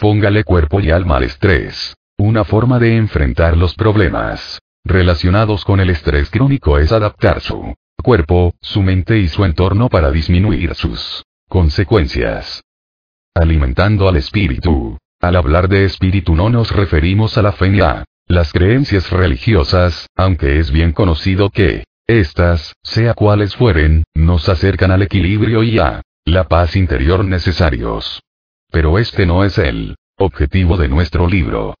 Póngale cuerpo y alma al estrés. Una forma de enfrentar los problemas relacionados con el estrés crónico es adaptar su cuerpo, su mente y su entorno para disminuir sus consecuencias. Alimentando al espíritu. Al hablar de espíritu no nos referimos a la fe ni a las creencias religiosas, aunque es bien conocido que estas, sea cuales fueren, nos acercan al equilibrio y a la paz interior necesarios. Pero este no es el objetivo de nuestro libro.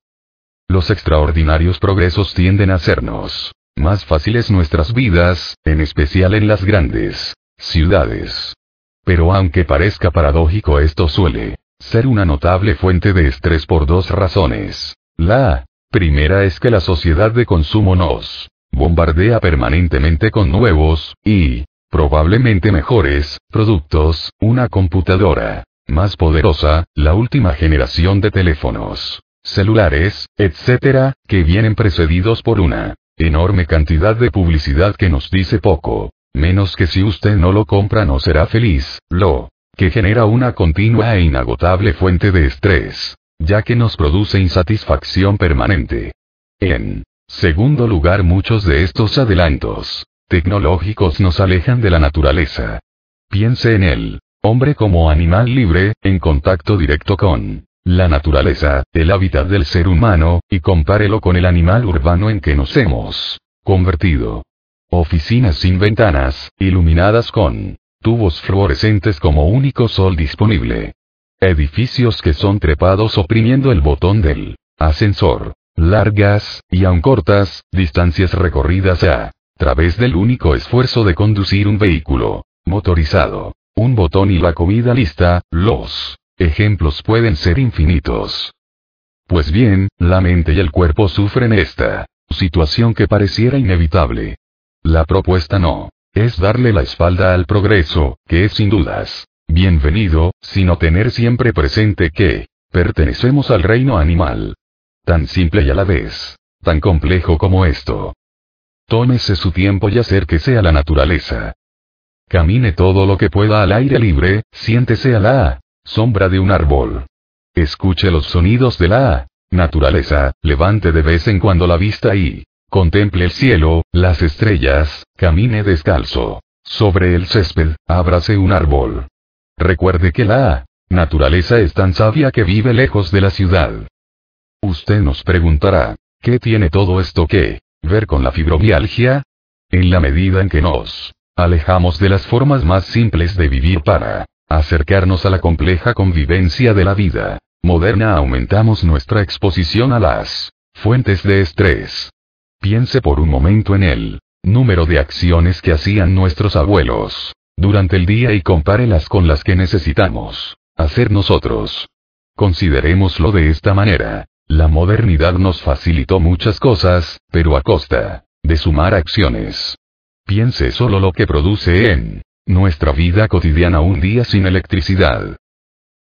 Los extraordinarios progresos tienden a hacernos más fáciles nuestras vidas, en especial en las grandes ciudades. Pero aunque parezca paradójico esto suele ser una notable fuente de estrés por dos razones. La primera es que la sociedad de consumo nos bombardea permanentemente con nuevos, y, probablemente mejores, productos, una computadora más poderosa, la última generación de teléfonos celulares, etc., que vienen precedidos por una enorme cantidad de publicidad que nos dice poco, menos que si usted no lo compra no será feliz, lo que genera una continua e inagotable fuente de estrés, ya que nos produce insatisfacción permanente. En segundo lugar, muchos de estos adelantos tecnológicos nos alejan de la naturaleza. Piense en el hombre como animal libre, en contacto directo con la naturaleza, el hábitat del ser humano, y compárelo con el animal urbano en que nos hemos convertido. Oficinas sin ventanas, iluminadas con tubos fluorescentes como único sol disponible. Edificios que son trepados oprimiendo el botón del ascensor. Largas, y aun cortas, distancias recorridas a través del único esfuerzo de conducir un vehículo motorizado. Un botón y la comida lista, los ejemplos pueden ser infinitos. Pues bien, la mente y el cuerpo sufren esta situación que pareciera inevitable. La propuesta no es darle la espalda al progreso, que es sin dudas bienvenido, sino tener siempre presente que pertenecemos al reino animal. Tan simple y a la vez, tan complejo como esto. Tómese su tiempo y acérquese a la naturaleza. Camine todo lo que pueda al aire libre, siéntese a la sombra de un árbol. Escuche los sonidos de la naturaleza, levante de vez en cuando la vista y contemple el cielo, las estrellas, camine descalzo. Sobre el césped, ábrase un árbol. Recuerde que la naturaleza es tan sabia que vive lejos de la ciudad. Usted nos preguntará, ¿qué tiene todo esto que ver con la fibromialgia? En la medida en que nos alejamos de las formas más simples de vivir para acercarnos a la compleja convivencia de la vida moderna aumentamos nuestra exposición a las fuentes de estrés. Piense por un momento en el número de acciones que hacían nuestros abuelos durante el día y compárelas con las que necesitamos hacer nosotros. Considerémoslo de esta manera. La modernidad nos facilitó muchas cosas, pero a costa de sumar acciones. Piense solo lo que produce en nuestra vida cotidiana un día sin electricidad.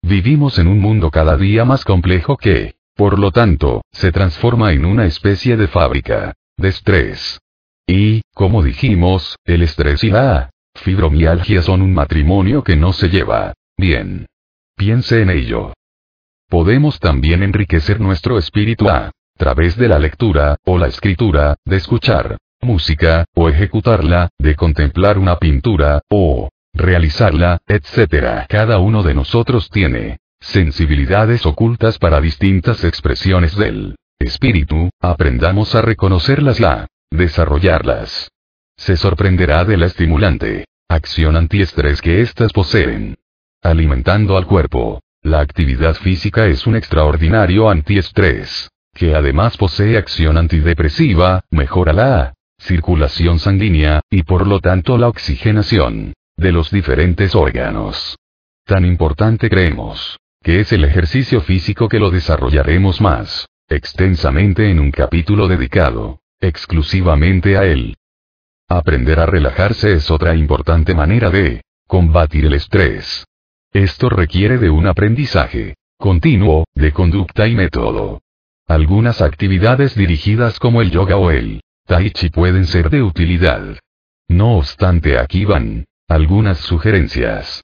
Vivimos en un mundo cada día más complejo que, por lo tanto, se transforma en una especie de fábrica de estrés. Y, como dijimos, el estrés y la fibromialgia son un matrimonio que no se lleva bien. Piense en ello. Podemos también enriquecer nuestro espíritu a través de la lectura, o la escritura, de escuchar música, o ejecutarla, de contemplar una pintura, o realizarla, etc. Cada uno de nosotros tiene sensibilidades ocultas para distintas expresiones del espíritu, aprendamos a reconocerlas y a desarrollarlas. Se sorprenderá de la estimulante acción antiestrés que éstas poseen. Alimentando al cuerpo. La actividad física es un extraordinario antiestrés, que además posee acción antidepresiva, mejora la circulación sanguínea, y por lo tanto la oxigenación de los diferentes órganos. Tan importante creemos que es el ejercicio físico que lo desarrollaremos más extensamente en un capítulo dedicado exclusivamente a él. Aprender a relajarse es otra importante manera de combatir el estrés. Esto requiere de un aprendizaje continuo, de conducta y método. Algunas actividades dirigidas como el yoga o el tai chi pueden ser de utilidad. No obstante aquí van algunas sugerencias.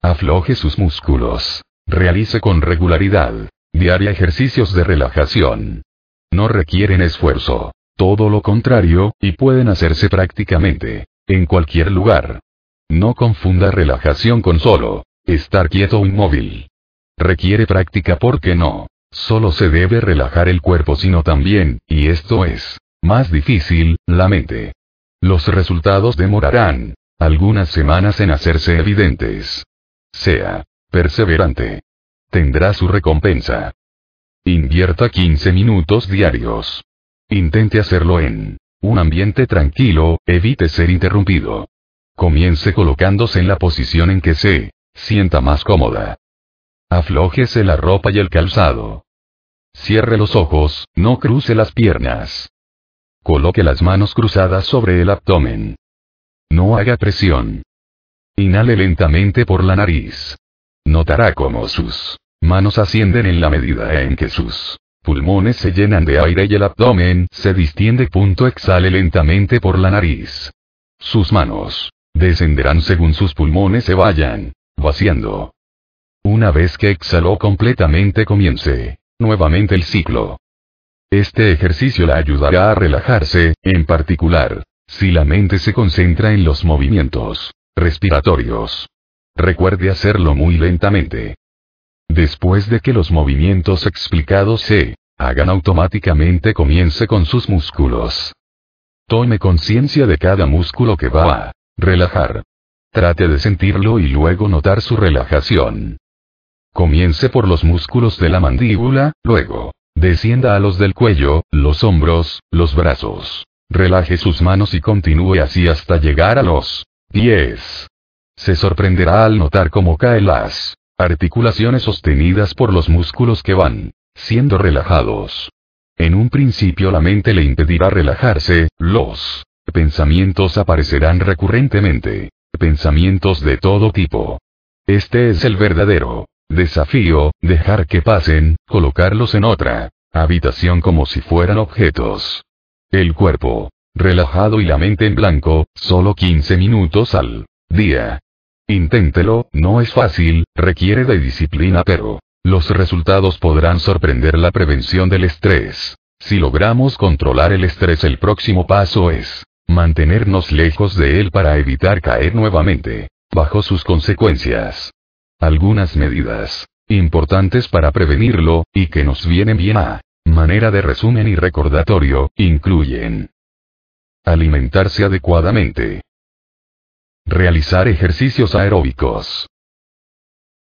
Afloje sus músculos. Realice con regularidad diaria ejercicios de relajación. No requieren esfuerzo. Todo lo contrario, y pueden hacerse prácticamente en cualquier lugar. No confunda relajación con solo estar quieto o inmóvil. Requiere práctica porque no solo se debe relajar el cuerpo sino también, y esto es más difícil, la mente. Los resultados demorarán algunas semanas en hacerse evidentes. Sea perseverante. Tendrá su recompensa. Invierta 15 minutos diarios. Intente hacerlo en un ambiente tranquilo, evite ser interrumpido. Comience colocándose en la posición en que se sienta más cómoda. Aflójese la ropa y el calzado. Cierre los ojos, no cruce las piernas. Coloque las manos cruzadas sobre el abdomen. No haga presión. Inhale lentamente por la nariz. Notará cómo sus manos ascienden en la medida en que sus pulmones se llenan de aire y el abdomen se distiende. Punto exhale lentamente por la nariz. Sus manos descenderán según sus pulmones se vayan vaciando. Una vez que exhaló completamente comience nuevamente el ciclo. Este ejercicio la ayudará a relajarse, en particular, si la mente se concentra en los movimientos respiratorios. Recuerde hacerlo muy lentamente. Después de que los movimientos explicados se hagan automáticamente comience con sus músculos. Tome conciencia de cada músculo que va a relajar. Trate de sentirlo y luego notar su relajación. Comience por los músculos de la mandíbula, luego, descienda a los del cuello, los hombros, los brazos. Relaje sus manos y continúe así hasta llegar a los pies. Se sorprenderá al notar cómo caen las articulaciones sostenidas por los músculos que van siendo relajados. En un principio la mente le impedirá relajarse, los pensamientos aparecerán recurrentemente, pensamientos de todo tipo. Este es el verdadero desafío, dejar que pasen, colocarlos en otra habitación como si fueran objetos. El cuerpo, relajado y la mente en blanco, solo 15 minutos al día. Inténtelo, no es fácil, requiere de disciplina pero los resultados podrán sorprender la prevención del estrés. Si logramos controlar el estrés el próximo paso es mantenernos lejos de él para evitar caer nuevamente, bajo sus consecuencias. Algunas medidas importantes para prevenirlo, y que nos vienen bien a manera de resumen y recordatorio, incluyen alimentarse adecuadamente, Realizar ejercicios aeróbicos.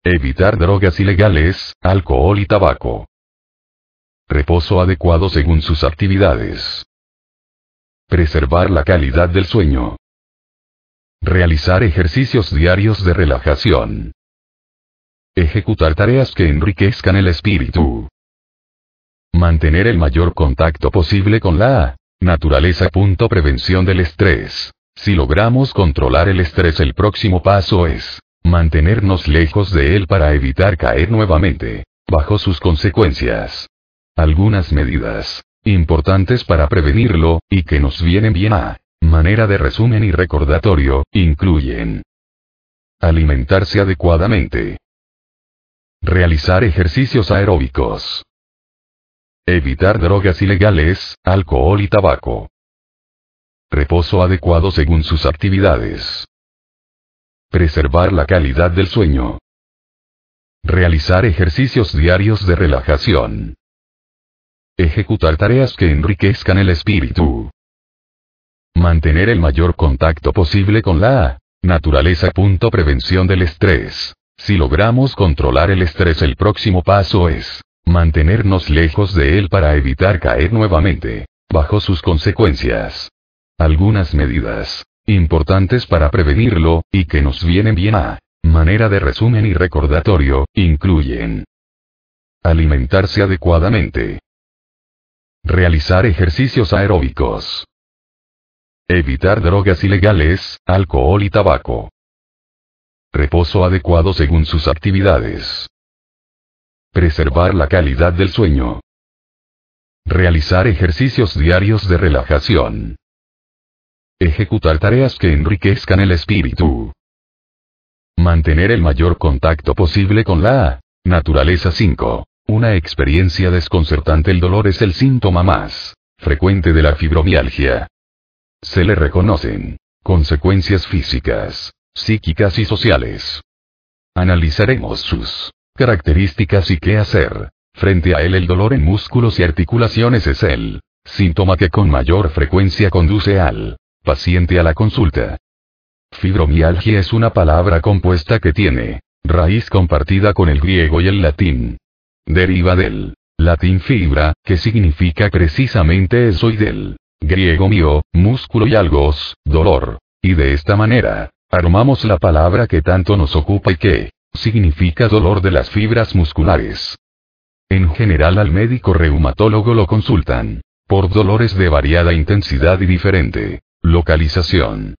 Evitar drogas ilegales, alcohol y tabaco. Reposo adecuado según sus actividades. Preservar la calidad del sueño. Realizar ejercicios diarios de relajación. Ejecutar tareas que enriquezcan el espíritu. Mantener el mayor contacto posible con la naturaleza. Prevención del estrés. Si logramos controlar el estrés el próximo paso es mantenernos lejos de él para evitar caer nuevamente, bajo sus consecuencias. Algunas medidas importantes para prevenirlo, y que nos vienen bien a manera de resumen y recordatorio, incluyen alimentarse adecuadamente, realizar ejercicios aeróbicos, evitar drogas ilegales, alcohol y tabaco, Reposo adecuado según sus actividades. Preservar la calidad del sueño. Realizar ejercicios diarios de relajación. Ejecutar tareas que enriquezcan el espíritu. Mantener el mayor contacto posible con la naturaleza. Prevención del estrés. Si logramos controlar el estrés el próximo paso es mantenernos lejos de él para evitar caer nuevamente, bajo sus consecuencias. Algunas medidas importantes para prevenirlo, y que nos vienen bien a manera de resumen y recordatorio, incluyen alimentarse adecuadamente, realizar ejercicios aeróbicos, evitar drogas ilegales, alcohol y tabaco, reposo adecuado según sus actividades, preservar la calidad del sueño, realizar ejercicios diarios de relajación. Ejecutar tareas que enriquezcan el espíritu. Mantener el mayor contacto posible con la naturaleza 5. Una experiencia desconcertante. El dolor es el síntoma más frecuente de la fibromialgia. Se le reconocen consecuencias físicas, psíquicas y sociales. Analizaremos sus características y qué hacer. Frente a él el dolor en músculos y articulaciones es el síntoma que con mayor frecuencia conduce al paciente a la consulta. Fibromialgia es una palabra compuesta que tiene raíz compartida con el griego y el latín. Deriva del latín fibra, que significa precisamente eso y del griego mío, músculo y algos, dolor. Y de esta manera, armamos la palabra que tanto nos ocupa y que significa dolor de las fibras musculares. En general al médico reumatólogo lo consultan por dolores de variada intensidad y diferente localización.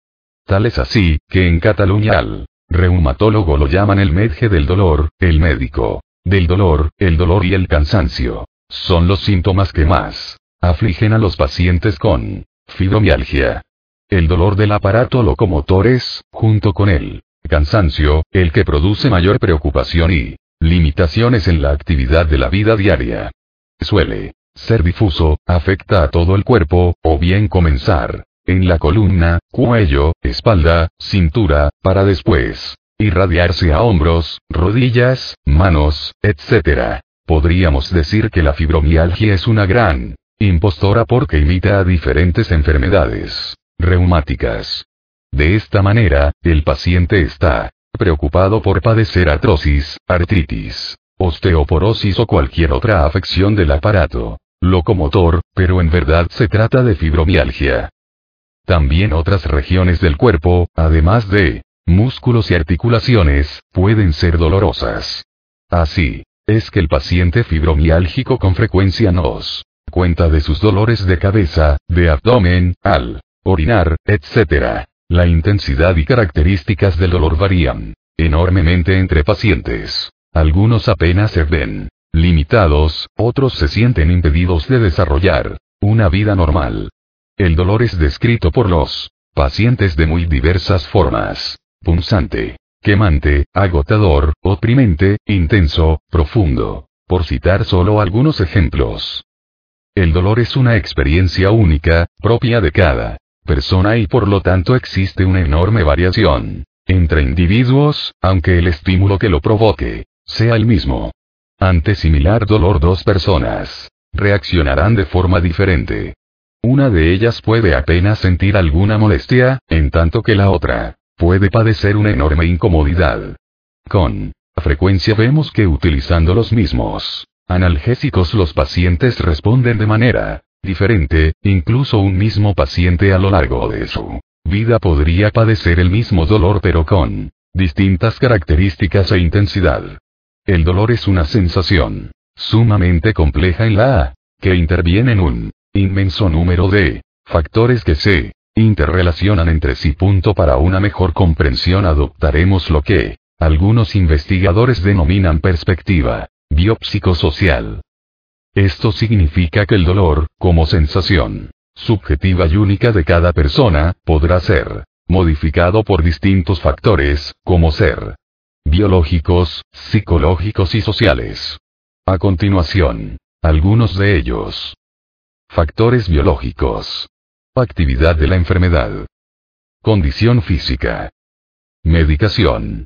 Tal es así, que en Cataluña al reumatólogo lo llaman el medje del dolor, el médico del dolor, el dolor y el cansancio. Son los síntomas que más afligen a los pacientes con fibromialgia. El dolor del aparato locomotor es, junto con el cansancio, el que produce mayor preocupación y limitaciones en la actividad de la vida diaria. Suele ser difuso, afecta a todo el cuerpo, o bien comenzar en la columna, cuello, espalda, cintura, para después irradiarse a hombros, rodillas, manos, etc. Podríamos decir que la fibromialgia es una gran impostora porque imita a diferentes enfermedades reumáticas. De esta manera, el paciente está preocupado por padecer artrosis, artritis, osteoporosis o cualquier otra afección del aparato locomotor, pero en verdad se trata de fibromialgia. También otras regiones del cuerpo, además de músculos y articulaciones, pueden ser dolorosas. Así, es que el paciente fibromiálgico con frecuencia nos cuenta de sus dolores de cabeza, de abdomen, al orinar, etc. La intensidad y características del dolor varían enormemente entre pacientes. Algunos apenas se ven limitados, otros se sienten impedidos de desarrollar una vida normal. El dolor es descrito por los pacientes de muy diversas formas. Punzante, quemante, agotador, oprimente, intenso, profundo. Por citar solo algunos ejemplos. El dolor es una experiencia única, propia de cada persona y por lo tanto existe una enorme variación entre individuos, aunque el estímulo que lo provoque sea el mismo. Ante similar dolor dos personas reaccionarán de forma diferente. Una de ellas puede apenas sentir alguna molestia, en tanto que la otra puede padecer una enorme incomodidad. Con frecuencia vemos que utilizando los mismos analgésicos los pacientes responden de manera diferente, incluso un mismo paciente a lo largo de su vida podría padecer el mismo dolor pero con distintas características e intensidad. El dolor es una sensación sumamente compleja en la que intervienen un inmenso número de factores que se interrelacionan entre sí. Para una mejor comprensión adoptaremos lo que algunos investigadores denominan perspectiva biopsicosocial. Esto significa que el dolor, como sensación subjetiva y única de cada persona, podrá ser modificado por distintos factores, como ser biológicos, psicológicos y sociales. A continuación, algunos de ellos. Factores biológicos. Actividad de la enfermedad. Condición física. Medicación.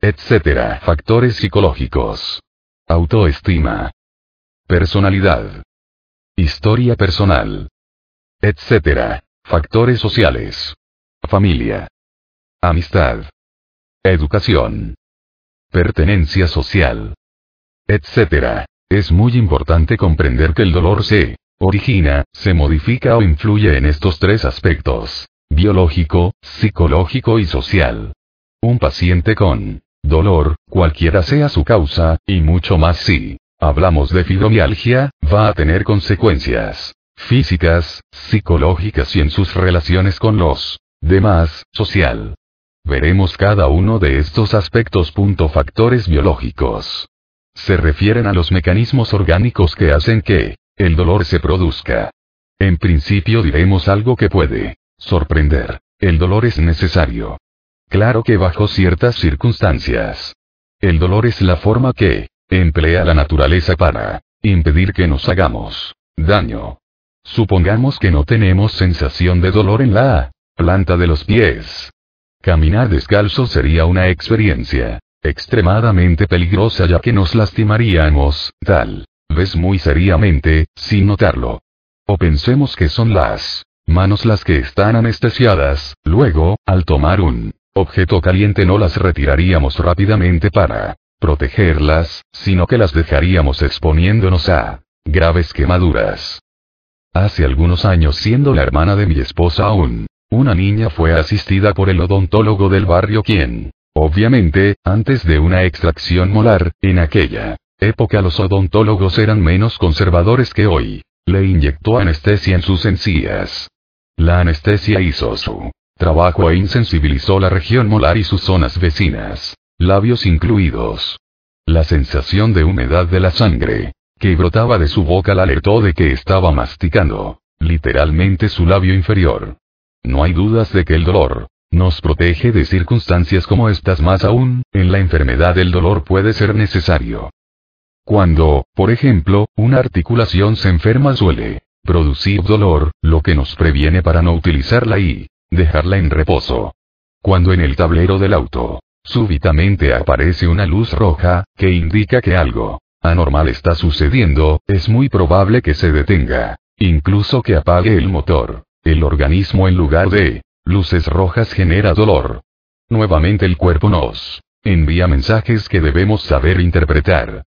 Etc. Factores psicológicos. Autoestima. Personalidad. Historia personal. Etc. Factores sociales. Familia. Amistad. Educación. Pertenencia social. Etc. Es muy importante comprender que el dolor se origina, se modifica o influye en estos tres aspectos. Biológico, psicológico y social. Un paciente con dolor, cualquiera sea su causa, y mucho más si hablamos de fibromialgia, va a tener consecuencias físicas, psicológicas y en sus relaciones con los demás, social. Veremos cada uno de estos aspectos. Factores biológicos. Se refieren a los mecanismos orgánicos que hacen que el dolor se produzca. En principio diremos algo que puede sorprender. El dolor es necesario. Claro que bajo ciertas circunstancias. El dolor es la forma que emplea la naturaleza para impedir que nos hagamos daño. Supongamos que no tenemos sensación de dolor en la planta de los pies. Caminar descalzo sería una experiencia extremadamente peligrosa ya que nos lastimaríamos, tal vez muy seriamente, sin notarlo. O pensemos que son las manos las que están anestesiadas, luego, al tomar un objeto caliente no las retiraríamos rápidamente para protegerlas, sino que las dejaríamos exponiéndonos a graves quemaduras. Hace algunos años siendo la hermana de mi esposa aún, una niña fue asistida por el odontólogo del barrio quien, obviamente, antes de una extracción molar, en aquella época los odontólogos eran menos conservadores que hoy, le inyectó anestesia en sus encías. La anestesia hizo su trabajo e insensibilizó la región molar y sus zonas vecinas labios incluidos. La sensación de humedad de la sangre, que brotaba de su boca la alertó de que estaba masticando, literalmente su labio inferior. No hay dudas de que el dolor, nos protege de circunstancias como estas más aún, en la enfermedad el dolor puede ser necesario. Cuando, por ejemplo, una articulación se enferma suele producir dolor, lo que nos previene para no utilizarla y dejarla en reposo. Cuando en el tablero del auto, Súbitamente aparece una luz roja, que indica que algo anormal está sucediendo, es muy probable que se detenga. Incluso que apague el motor. El organismo en lugar de luces rojas genera dolor. Nuevamente el cuerpo nos envía mensajes que debemos saber interpretar.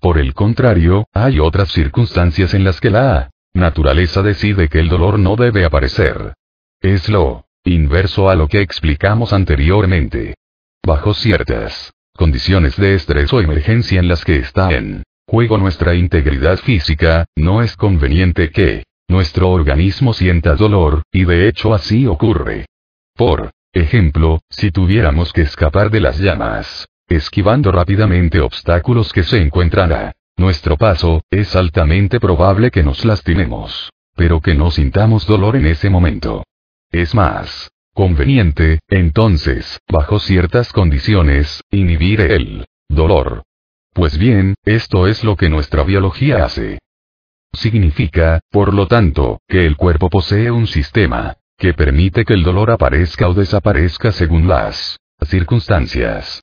Por el contrario, hay otras circunstancias en las que la naturaleza decide que el dolor no debe aparecer. Es lo inverso a lo que explicamos anteriormente. Bajo ciertas condiciones de estrés o emergencia en las que está en juego nuestra integridad física, no es conveniente que nuestro organismo sienta dolor, y de hecho así ocurre. Por ejemplo, si tuviéramos que escapar de las llamas, esquivando rápidamente obstáculos que se encuentran a nuestro paso, es altamente probable que nos lastimemos, pero que no sintamos dolor en ese momento. Es más, conveniente, entonces, bajo ciertas condiciones, inhibir el dolor. Pues bien, esto es lo que nuestra biología hace. Significa, por lo tanto, que el cuerpo posee un sistema que permite que el dolor aparezca o desaparezca según las circunstancias.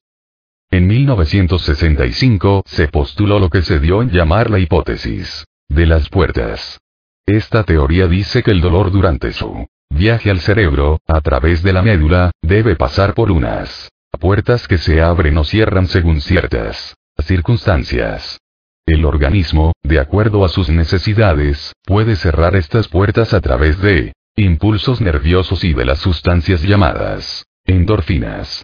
En 1965 se postuló lo que se dio en llamar la hipótesis de las puertas. Esta teoría dice que el dolor durante su viaje al cerebro, a través de la médula, debe pasar por unas puertas que se abren o cierran según ciertas circunstancias. El organismo, de acuerdo a sus necesidades, puede cerrar estas puertas a través de impulsos nerviosos y de las sustancias llamadas endorfinas.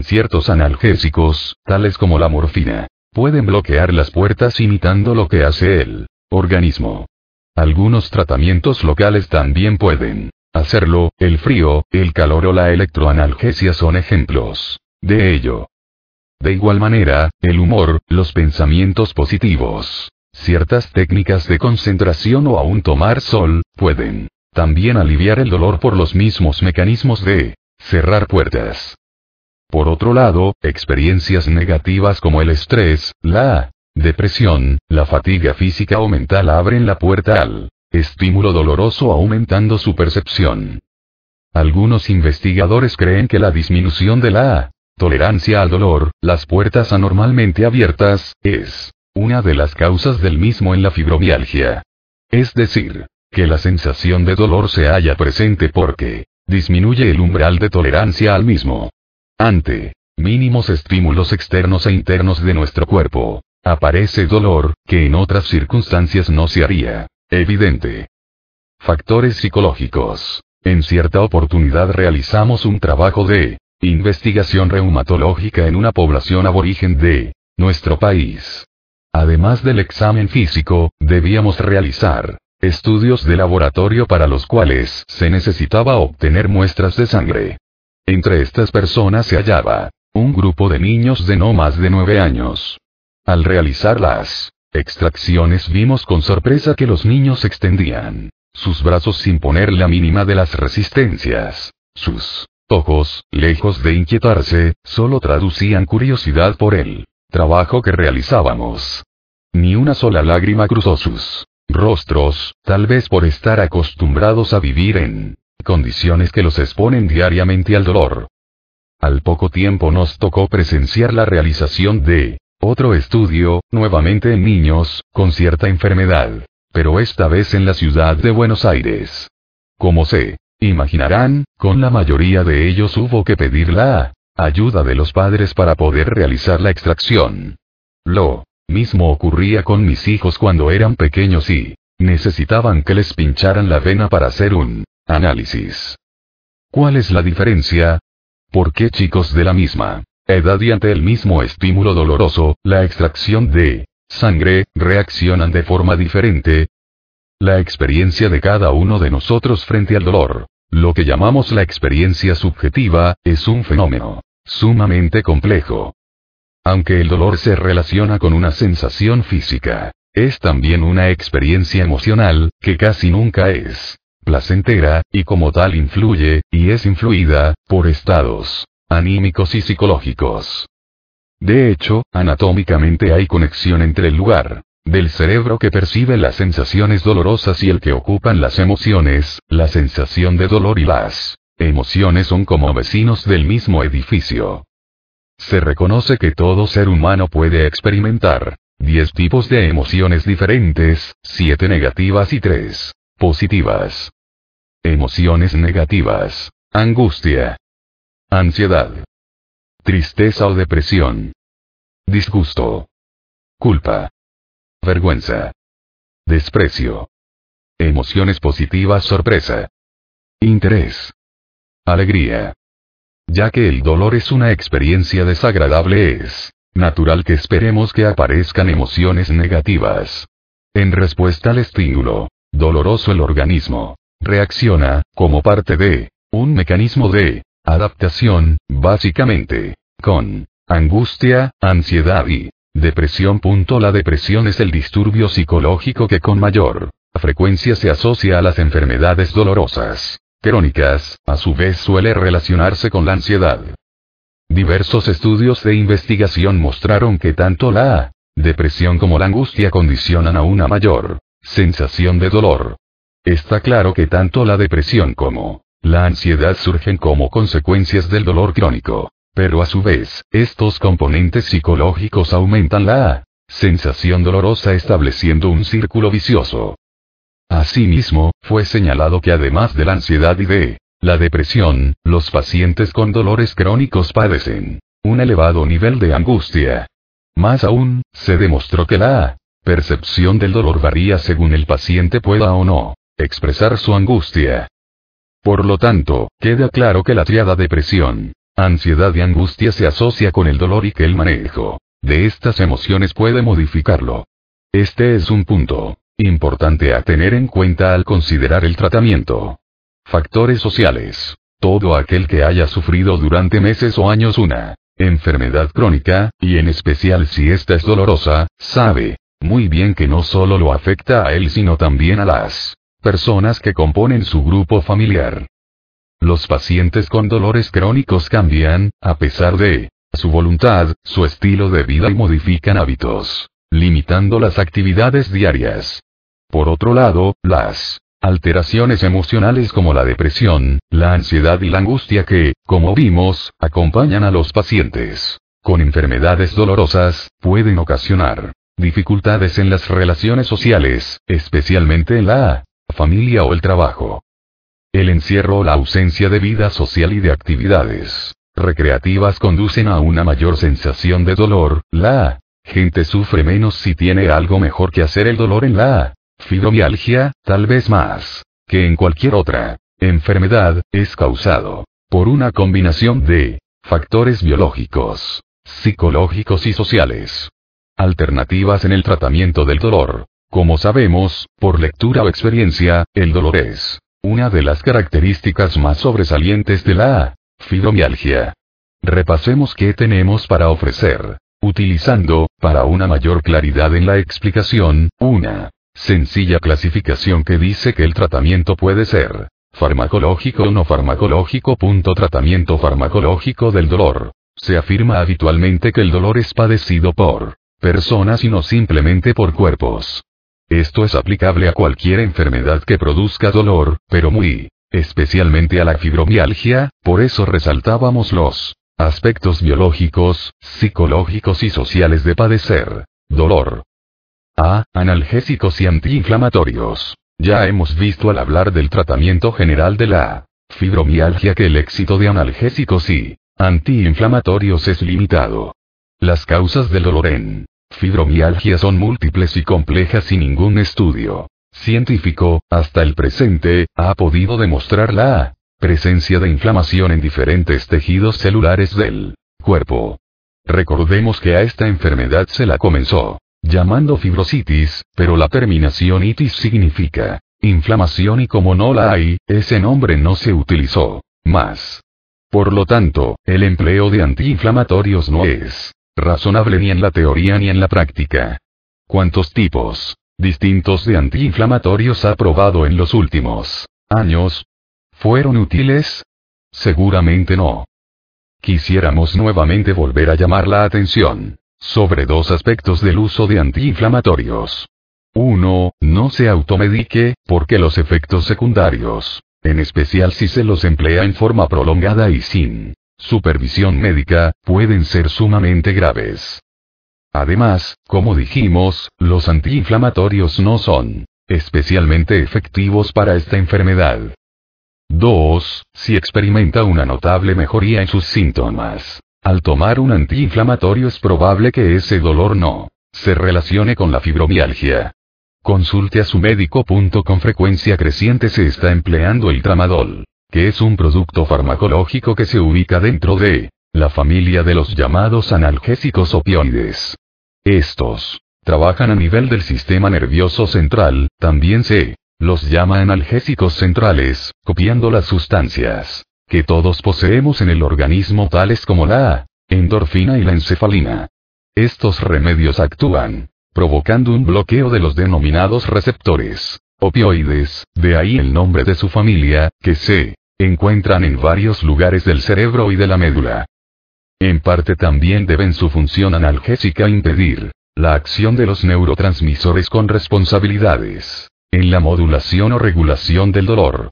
Ciertos analgésicos, tales como la morfina, pueden bloquear las puertas imitando lo que hace el organismo. Algunos tratamientos locales también pueden hacerlo, el frío, el calor o la electroanalgesia son ejemplos de ello. De igual manera, el humor, los pensamientos positivos, ciertas técnicas de concentración o aún tomar sol, pueden también aliviar el dolor por los mismos mecanismos de cerrar puertas. Por otro lado, experiencias negativas como el estrés, la depresión, la fatiga física o mental abren la puerta al estímulo doloroso aumentando su percepción. Algunos investigadores creen que la disminución de la tolerancia al dolor, las puertas anormalmente abiertas, es una de las causas del mismo en la fibromialgia. Es decir, que la sensación de dolor se halla presente porque disminuye el umbral de tolerancia al mismo. Ante mínimos estímulos externos e internos de nuestro cuerpo, aparece dolor, que en otras circunstancias no se haría. Evidente. Factores psicológicos. En cierta oportunidad realizamos un trabajo de investigación reumatológica en una población aborigen de nuestro país. Además del examen físico, debíamos realizar estudios de laboratorio para los cuales se necesitaba obtener muestras de sangre. Entre estas personas se hallaba un grupo de niños de no más de nueve años. Al realizar las extracciones vimos con sorpresa que los niños extendían sus brazos sin poner la mínima de las resistencias. Sus ojos, lejos de inquietarse, solo traducían curiosidad por el trabajo que realizábamos. Ni una sola lágrima cruzó sus rostros, tal vez por estar acostumbrados a vivir en condiciones que los exponen diariamente al dolor. Al poco tiempo nos tocó presenciar la realización de otro estudio, nuevamente en niños, con cierta enfermedad, pero esta vez en la ciudad de Buenos Aires. Como se imaginarán, con la mayoría de ellos hubo que pedir la ayuda de los padres para poder realizar la extracción. Lo mismo ocurría con mis hijos cuando eran pequeños y necesitaban que les pincharan la vena para hacer un análisis. ¿Cuál es la diferencia? ¿Por qué chicos de la misma edad y ante el mismo estímulo doloroso, la extracción de sangre, reaccionan de forma diferente? La experiencia de cada uno de nosotros frente al dolor, lo que llamamos la experiencia subjetiva, es un fenómeno sumamente complejo. Aunque el dolor se relaciona con una sensación física, es también una experiencia emocional, que casi nunca es placentera, y como tal influye, y es influida, por estados anímicos y psicológicos. De hecho, anatómicamente hay conexión entre el lugar del cerebro que percibe las sensaciones dolorosas y el que ocupan las emociones, la sensación de dolor y las emociones son como vecinos del mismo edificio. Se reconoce que todo ser humano puede experimentar 10 tipos de emociones diferentes, 7 negativas y 3 positivas. Emociones negativas. Angustia. Ansiedad. Tristeza o depresión. Disgusto. Culpa. Vergüenza. Desprecio. Emociones positivas sorpresa. Interés. Alegría. Ya que el dolor es una experiencia desagradable es natural que esperemos que aparezcan emociones negativas. En respuesta al estímulo doloroso el organismo reacciona, como parte de un mecanismo de adaptación, básicamente, con angustia, ansiedad y depresión. La depresión es el disturbio psicológico que con mayor frecuencia se asocia a las enfermedades dolorosas crónicas, a su vez suele relacionarse con la ansiedad. Diversos estudios de investigación mostraron que tanto la depresión como la angustia condicionan a una mayor sensación de dolor. Está claro que tanto la depresión como la ansiedad surgen como consecuencias del dolor crónico, pero a su vez, estos componentes psicológicos aumentan la sensación dolorosa estableciendo un círculo vicioso. Asimismo, fue señalado que además de la ansiedad y de la depresión, los pacientes con dolores crónicos padecen un elevado nivel de angustia. Más aún, se demostró que la percepción del dolor varía según el paciente pueda o no expresar su angustia. Por lo tanto, queda claro que la triada depresión, ansiedad y angustia se asocia con el dolor y que el manejo de estas emociones puede modificarlo. Este es un punto Importante a tener en cuenta al considerar el tratamiento. Factores sociales. Todo aquel que haya sufrido durante meses o años una enfermedad crónica, y en especial si esta es dolorosa, sabe muy bien que no solo lo afecta a él sino también a las personas que componen su grupo familiar. Los pacientes con dolores crónicos cambian, a pesar de su voluntad, su estilo de vida y modifican hábitos, limitando las actividades diarias. Por otro lado, las alteraciones emocionales como la depresión, la ansiedad y la angustia que, como vimos, acompañan a los pacientes con enfermedades dolorosas, pueden ocasionar dificultades en las relaciones sociales, especialmente en la familia o el trabajo. El encierro o la ausencia de vida social y de actividades recreativas conducen a una mayor sensación de dolor, la gente sufre menos si tiene algo mejor que hacer el dolor en la Fibromialgia, tal vez más que en cualquier otra enfermedad, es causado por una combinación de factores biológicos, psicológicos y sociales. Alternativas en el tratamiento del dolor. Como sabemos, por lectura o experiencia, el dolor es una de las características más sobresalientes de la fibromialgia. Repasemos qué tenemos para ofrecer, utilizando, para una mayor claridad en la explicación, una sencilla clasificación que dice que el tratamiento puede ser farmacológico o no farmacológico. Tratamiento farmacológico del dolor. se afirma habitualmente que el dolor es padecido por personas y no simplemente por cuerpos. Esto es aplicable a cualquier enfermedad que produzca dolor, pero muy especialmente a la fibromialgia, por eso resaltábamos los aspectos biológicos, psicológicos y sociales de padecer dolor. A. Analgésicos y antiinflamatorios. Ya hemos visto al hablar del tratamiento general de la fibromialgia que el éxito de analgésicos y antiinflamatorios es limitado. Las causas del dolor en fibromialgia son múltiples y complejas y ningún estudio científico, hasta el presente, ha podido demostrar la presencia de inflamación en diferentes tejidos celulares del cuerpo. Recordemos que a esta enfermedad se la comenzó llamando fibrositis, pero la terminación itis significa inflamación y como no la hay, ese nombre no se utilizó más. Por lo tanto, el empleo de antiinflamatorios no es razonable ni en la teoría ni en la práctica. ¿Cuántos tipos distintos de antiinflamatorios ha probado en los últimos años? ¿Fueron útiles? Seguramente no. Quisiéramos nuevamente volver a llamar la atención sobre dos aspectos del uso de antiinflamatorios. 1. No se automedique, porque los efectos secundarios, en especial si se los emplea en forma prolongada y sin supervisión médica, pueden ser sumamente graves. Además, como dijimos, los antiinflamatorios no son especialmente efectivos para esta enfermedad. 2. Si experimenta una notable mejoría en sus síntomas. Al tomar un antiinflamatorio es probable que ese dolor no se relacione con la fibromialgia. Consulte a su médico. Con frecuencia creciente se está empleando el tramadol, que es un producto farmacológico que se ubica dentro de la familia de los llamados analgésicos opioides. Estos trabajan a nivel del sistema nervioso central, también se los llama analgésicos centrales, copiando las sustancias que todos poseemos en el organismo tales como la endorfina y la encefalina. Estos remedios actúan, provocando un bloqueo de los denominados receptores opioides, de ahí el nombre de su familia, que se encuentran en varios lugares del cerebro y de la médula. En parte también deben su función analgésica impedir la acción de los neurotransmisores con responsabilidades en la modulación o regulación del dolor.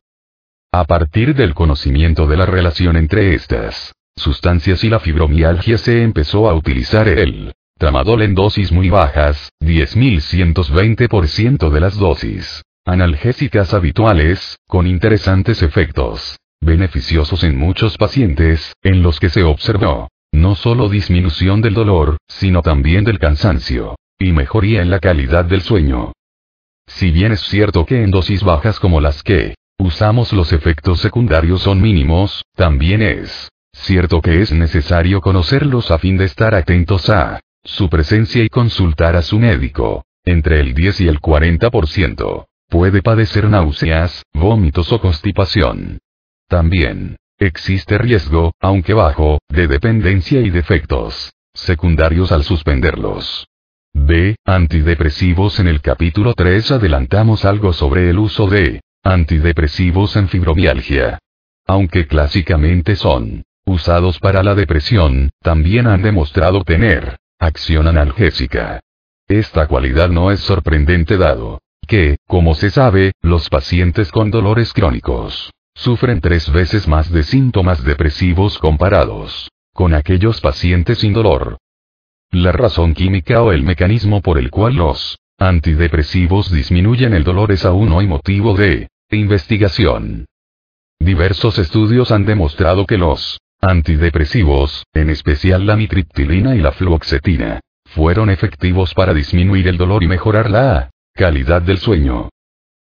A partir del conocimiento de la relación entre estas sustancias y la fibromialgia se empezó a utilizar el tramadol en dosis muy bajas, 10.120% de las dosis analgésicas habituales, con interesantes efectos beneficiosos en muchos pacientes, en los que se observó no solo disminución del dolor, sino también del cansancio, y mejoría en la calidad del sueño. Si bien es cierto que en dosis bajas como las que usamos los efectos secundarios son mínimos, también es cierto que es necesario conocerlos a fin de estar atentos a su presencia y consultar a su médico. Entre el 10 y el 40% puede padecer náuseas, vómitos o constipación. También Existe riesgo, aunque bajo, de dependencia y defectos secundarios al suspenderlos. B. Antidepresivos En el capítulo 3 adelantamos algo sobre el uso de antidepresivos en fibromialgia. Aunque clásicamente son usados para la depresión, también han demostrado tener acción analgésica. Esta cualidad no es sorprendente dado que, como se sabe, los pacientes con dolores crónicos sufren tres veces más de síntomas depresivos comparados con aquellos pacientes sin dolor. La razón química o el mecanismo por el cual los antidepresivos disminuyen el dolor es aún hoy motivo de investigación. Diversos estudios han demostrado que los antidepresivos, en especial la mitriptilina y la fluoxetina, fueron efectivos para disminuir el dolor y mejorar la calidad del sueño.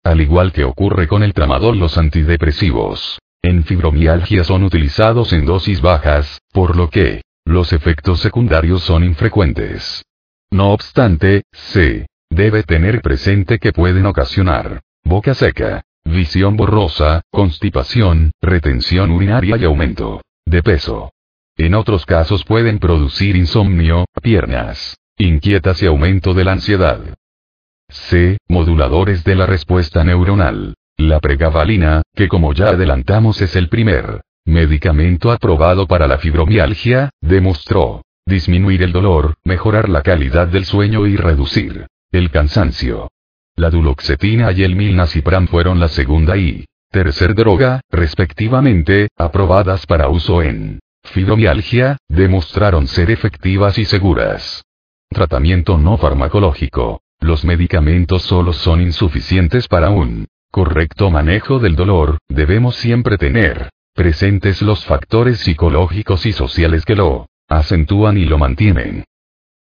Al igual que ocurre con el tramadol, los antidepresivos en fibromialgia son utilizados en dosis bajas, por lo que los efectos secundarios son infrecuentes. No obstante, se debe tener presente que pueden ocasionar boca seca, visión borrosa, constipación, retención urinaria y aumento de peso. En otros casos pueden producir insomnio, piernas inquietas y aumento de la ansiedad. C. Moduladores de la respuesta neuronal. La pregabalina, que como ya adelantamos es el primer medicamento aprobado para la fibromialgia, demostró disminuir el dolor, mejorar la calidad del sueño y reducir el cansancio. La duloxetina y el milnacipram fueron la segunda y tercer droga, respectivamente, aprobadas para uso en fibromialgia, demostraron ser efectivas y seguras. Tratamiento no farmacológico. Los medicamentos solos son insuficientes para un correcto manejo del dolor, debemos siempre tener presentes los factores psicológicos y sociales que lo acentúan y lo mantienen.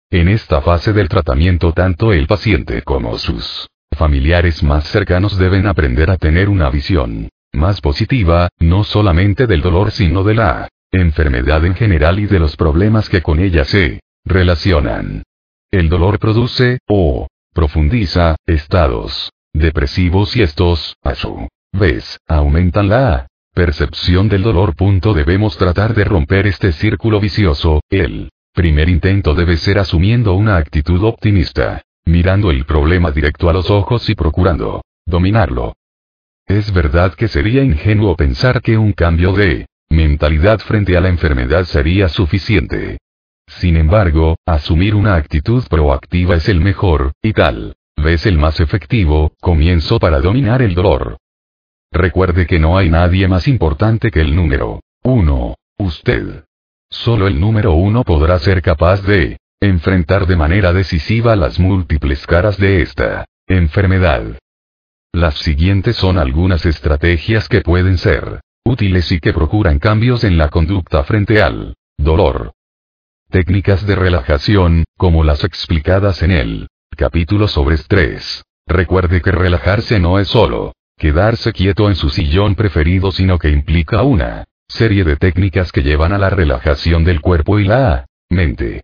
En esta fase del tratamiento tanto el paciente como sus familiares más cercanos deben aprender a tener una visión más positiva, no solamente del dolor sino de la enfermedad en general y de los problemas que con ella se relacionan. El dolor produce, o profundiza, estados depresivos y estos, a su vez, aumentan la percepción del dolor. Debemos tratar de romper este círculo vicioso, el primer intento debe ser asumiendo una actitud optimista mirando el problema directo a los ojos y procurando dominarlo. Es verdad que sería ingenuo pensar que un cambio de mentalidad frente a la enfermedad sería suficiente. Sin embargo, asumir una actitud proactiva es el mejor, y tal vez el más efectivo, comienzo para dominar el dolor. Recuerde que no hay nadie más importante que el número 1, usted. Solo el número uno podrá ser capaz de enfrentar de manera decisiva las múltiples caras de esta enfermedad. Las siguientes son algunas estrategias que pueden ser útiles y que procuran cambios en la conducta frente al dolor. Técnicas de relajación, como las explicadas en el capítulo sobre estrés. Recuerde que relajarse no es solo quedarse quieto en su sillón preferido, sino que implica una serie de técnicas que llevan a la relajación del cuerpo y la mente.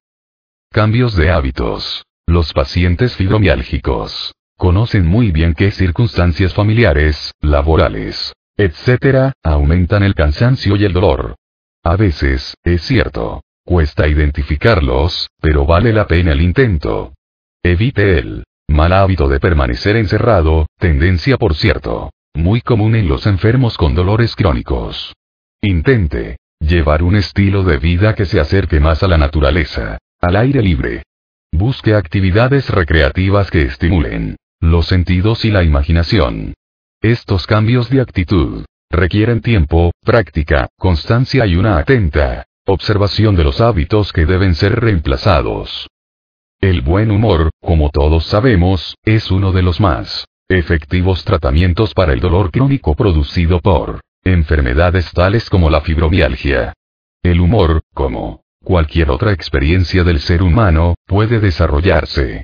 Cambios de hábitos. Los pacientes fibromiálgicos conocen muy bien qué circunstancias familiares, laborales, etc., aumentan el cansancio y el dolor. A veces, es cierto, cuesta identificarlos, pero vale la pena el intento. Evite el mal hábito de permanecer encerrado, tendencia por cierto, muy común en los enfermos con dolores crónicos. Intente llevar un estilo de vida que se acerque más a la naturaleza. Al aire libre. Busque actividades recreativas que estimulen los sentidos y la imaginación. Estos cambios de actitud requieren tiempo, práctica, constancia y una atenta observación de los hábitos que deben ser reemplazados. El buen humor, como todos sabemos, es uno de los más efectivos tratamientos para el dolor crónico producido por enfermedades tales como la fibromialgia. El humor, como cualquier otra experiencia del ser humano, puede desarrollarse.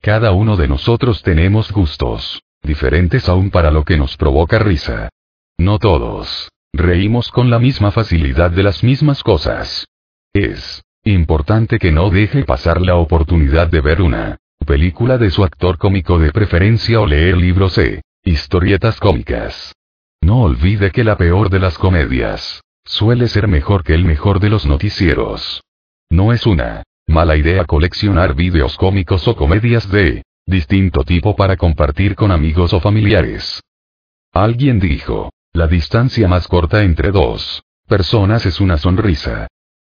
Cada uno de nosotros tenemos gustos, diferentes aún para lo que nos provoca risa. No todos. Reímos con la misma facilidad de las mismas cosas. Es importante que no deje pasar la oportunidad de ver una película de su actor cómico de preferencia o leer libros e historietas cómicas. No olvide que la peor de las comedias suele ser mejor que el mejor de los noticieros. No es una mala idea coleccionar vídeos cómicos o comedias de distinto tipo para compartir con amigos o familiares. Alguien dijo, la distancia más corta entre dos personas es una sonrisa.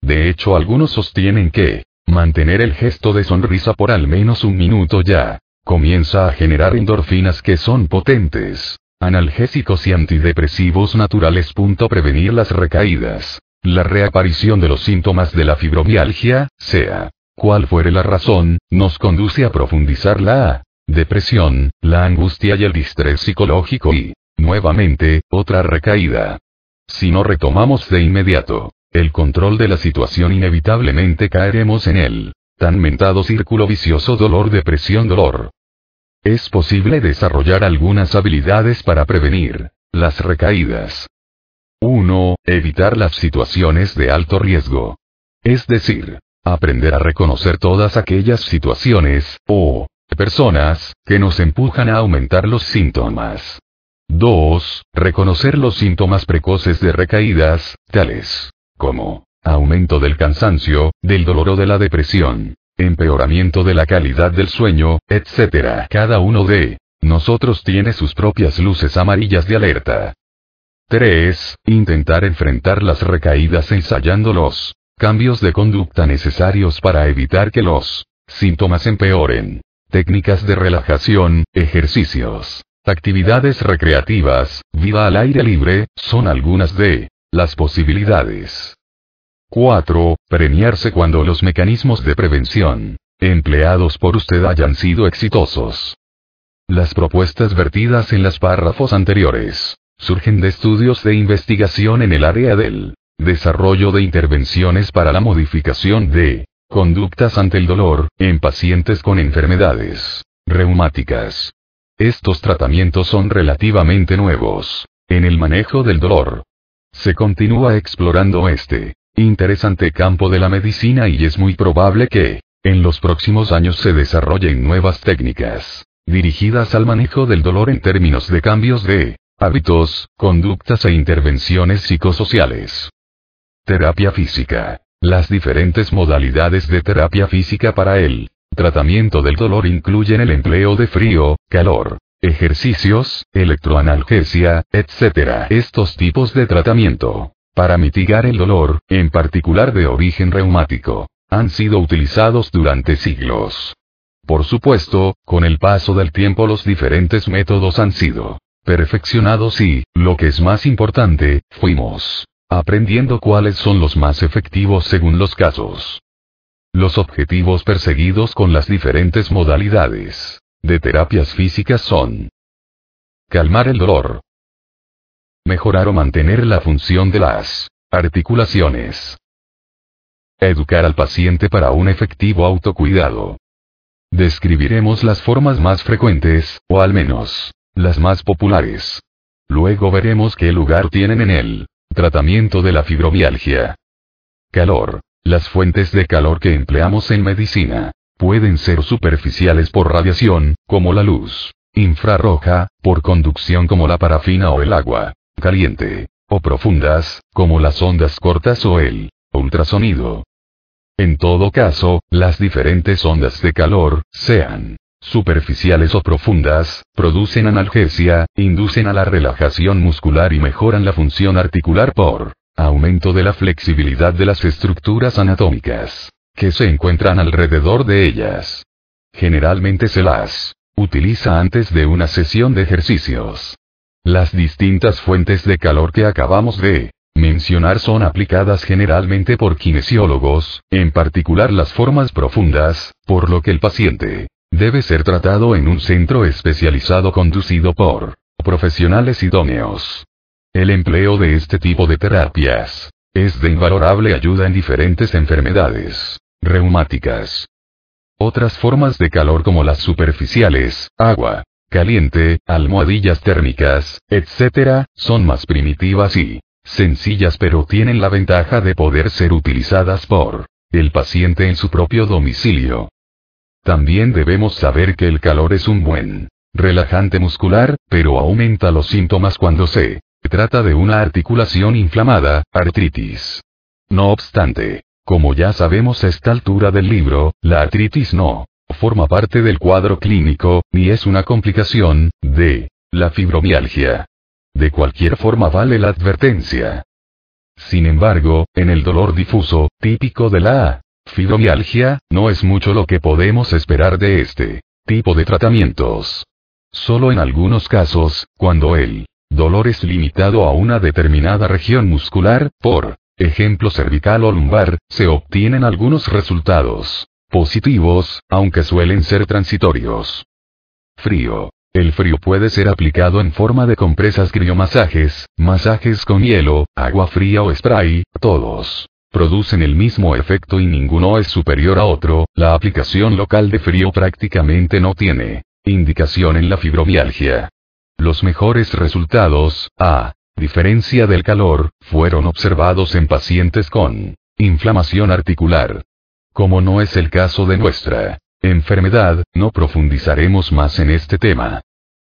De hecho, algunos sostienen que mantener el gesto de sonrisa por al menos un minuto ya comienza a generar endorfinas que son potentes analgésicos y antidepresivos naturales. Prevenir las recaídas. La reaparición de los síntomas de la fibromialgia, sea cual fuere la razón, nos conduce a profundizar la depresión, la angustia y el distrés psicológico y, nuevamente, otra recaída. Si no retomamos de inmediato el control de la situación inevitablemente caeremos en el tan mentado círculo vicioso dolor-depresión-dolor. Es posible desarrollar algunas habilidades para prevenir las recaídas. 1. Evitar las situaciones de alto riesgo. Es decir, aprender a reconocer todas aquellas situaciones, o personas, que nos empujan a aumentar los síntomas. 2. Reconocer los síntomas precoces de recaídas, tales como aumento del cansancio, del dolor o de la depresión, empeoramiento de la calidad del sueño, etc. Cada uno de nosotros tiene sus propias luces amarillas de alerta. 3. Intentar enfrentar las recaídas ensayando los cambios de conducta necesarios para evitar que los síntomas empeoren. Técnicas de relajación, ejercicios, actividades recreativas, vida al aire libre, son algunas de las posibilidades. 4. Premiarse cuando los mecanismos de prevención empleados por usted hayan sido exitosos. Las propuestas vertidas en los párrafos anteriores surgen de estudios de investigación en el área del desarrollo de intervenciones para la modificación de conductas ante el dolor en pacientes con enfermedades reumáticas. Estos tratamientos son relativamente nuevos en el manejo del dolor. Se continúa explorando este interesante campo de la medicina y es muy probable que, en los próximos años se desarrollen nuevas técnicas dirigidas al manejo del dolor en términos de cambios de hábitos, conductas e intervenciones psicosociales. Terapia física. Las diferentes modalidades de terapia física para el tratamiento del dolor incluyen el empleo de frío, calor, ejercicios, electroanalgesia, etc. Estos tipos de tratamiento, para mitigar el dolor, en particular de origen reumático, han sido utilizados durante siglos. Por supuesto, con el paso del tiempo los diferentes métodos han sido perfeccionados y, lo que es más importante, fuimos aprendiendo cuáles son los más efectivos según los casos. Los objetivos perseguidos con las diferentes modalidades de terapias físicas son calmar el dolor, mejorar o mantener la función de las articulaciones, Educar al paciente para un efectivo autocuidado. Describiremos las formas más frecuentes, o al menos, las más populares. Luego veremos qué lugar tienen en el tratamiento de la fibromialgia. Calor. Las fuentes de calor que empleamos en medicina pueden ser superficiales por radiación, como la luz, infrarroja, por conducción como la parafina o el agua caliente, o profundas, como las ondas cortas o el ultrasonido. En todo caso, las diferentes ondas de calor, sean superficiales o profundas, producen analgesia, inducen a la relajación muscular y mejoran la función articular por aumento de la flexibilidad de las estructuras anatómicas que se encuentran alrededor de ellas. Generalmente se las utiliza antes de una sesión de ejercicios. Las distintas fuentes de calor que acabamos de mencionar son aplicadas generalmente por kinesiólogos, en particular las formas profundas, por lo que el paciente debe ser tratado en un centro especializado conducido por profesionales idóneos. El empleo de este tipo de terapias es de invalorable ayuda en diferentes enfermedades reumáticas. Otras formas de calor como las superficiales, agua, caliente, almohadillas térmicas, etc., son más primitivas y sencillas pero tienen la ventaja de poder ser utilizadas por el paciente en su propio domicilio. También debemos saber que el calor es un buen relajante muscular, pero aumenta los síntomas cuando trata de una articulación inflamada, artritis. No obstante, como ya sabemos a esta altura del libro, la artritis no forma parte del cuadro clínico, ni es una complicación, de la fibromialgia. De cualquier forma vale la advertencia. Sin embargo, en el dolor difuso, típico de la fibromialgia, no es mucho lo que podemos esperar de este tipo de tratamientos. Solo en algunos casos, cuando el dolor es limitado a una determinada región muscular, por ejemplo cervical o lumbar, se obtienen algunos resultados positivos, aunque suelen ser transitorios. Frío. El frío puede ser aplicado en forma de compresas criomasajes, masajes con hielo, agua fría o spray, todos producen el mismo efecto y ninguno es superior a otro, la aplicación local de frío prácticamente no tiene indicación en la fibromialgia. Los mejores resultados, a diferencia del calor, fueron observados en pacientes con inflamación articular. Como no es el caso de nuestra enfermedad, no profundizaremos más en este tema.